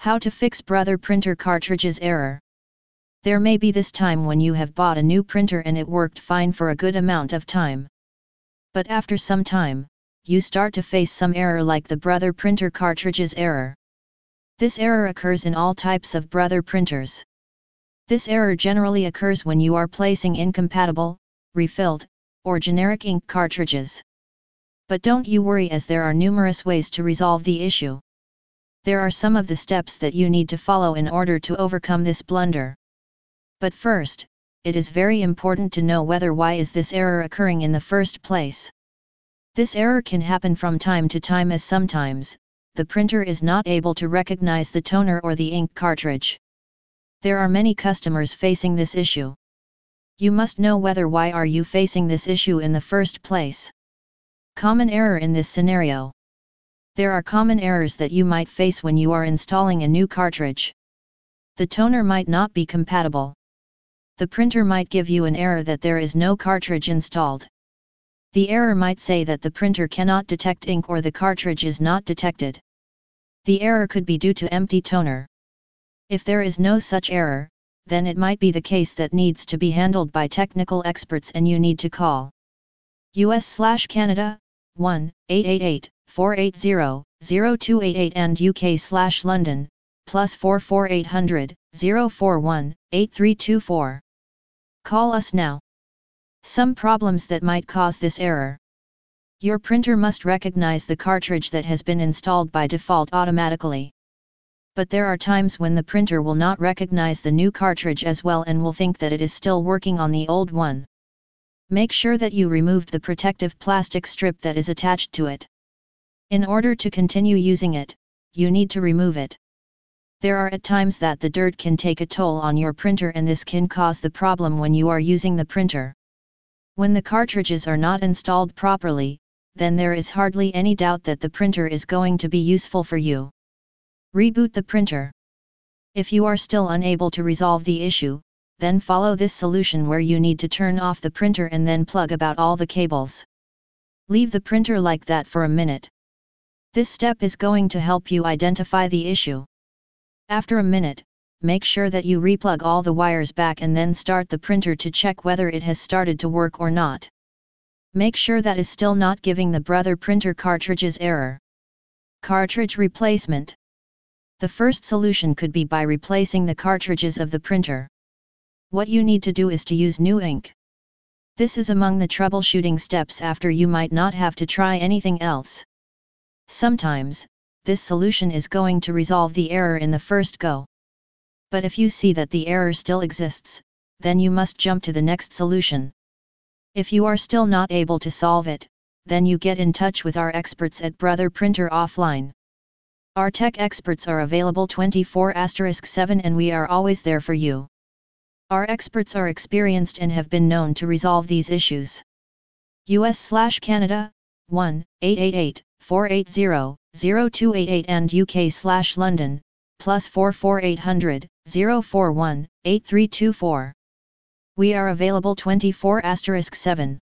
How to fix Brother printer cartridges error. There may be this time when you have bought a new printer and it worked fine for a good amount of time. But after some time, you start to face some error like the Brother printer cartridges error. This error occurs in all types of Brother printers. This error generally occurs when you are placing incompatible, refilled, or generic ink cartridges. But don't you worry as there are numerous ways to resolve the issue. There are some of the steps that you need to follow in order to overcome this blunder. But first, it is very important to know whether why is this error occurring in the first place. This error can happen from time to time as sometimes, the printer is not able to recognize the toner or the ink cartridge. There are many customers facing this issue. You must know whether why are you facing this issue in the first place. Common error in this scenario. There are common errors that you might face when you are installing a new cartridge. The toner might not be compatible. The printer might give you an error that there is no cartridge installed. The error might say that the printer cannot detect ink or the cartridge is not detected. The error could be due to empty toner. If there is no such error, then it might be the case that needs to be handled by technical experts and you need to call US Canada 1 888 480 0288 and UK slash London plus 44800 041 8324. Call us now. Some problems that might cause this error. Your printer must recognize the cartridge that has been installed by default automatically. But there are times when the printer will not recognize the new cartridge as well and will think that it is still working on the old one. Make sure that you removed the protective plastic strip that is attached to it. In order to continue using it, you need to remove it. There are at times that the dirt can take a toll on your printer and this can cause the problem when you are using the printer. When the cartridges are not installed properly, then there is hardly any doubt that the printer is going to be useful for you. Reboot the printer. If you are still unable to resolve the issue, then follow this solution where you need to turn off the printer and then plug about all the cables. Leave the printer like that for a minute. This step is going to help you identify the issue. After a minute, make sure that you replug all the wires back and then start the printer to check whether it has started to work or not. Make sure that is still not giving the Brother printer cartridges error. Cartridge replacement. The first solution could be by replacing the cartridges of the printer. What you need to do is to use new ink. This is among the troubleshooting steps after you might not have to try anything else. Sometimes, this solution is going to resolve the error in the first go. But if you see that the error still exists, then you must jump to the next solution. If you are still not able to solve it, then you get in touch with our experts at Brother Printer Offline. Our tech experts are available 24 7 and we are always there for you. Our experts are experienced and have been known to resolve these issues. US Canada 1 888 480 0288 and UK slash London, plus 44800 041 8324. We are available 24 asterisk 7.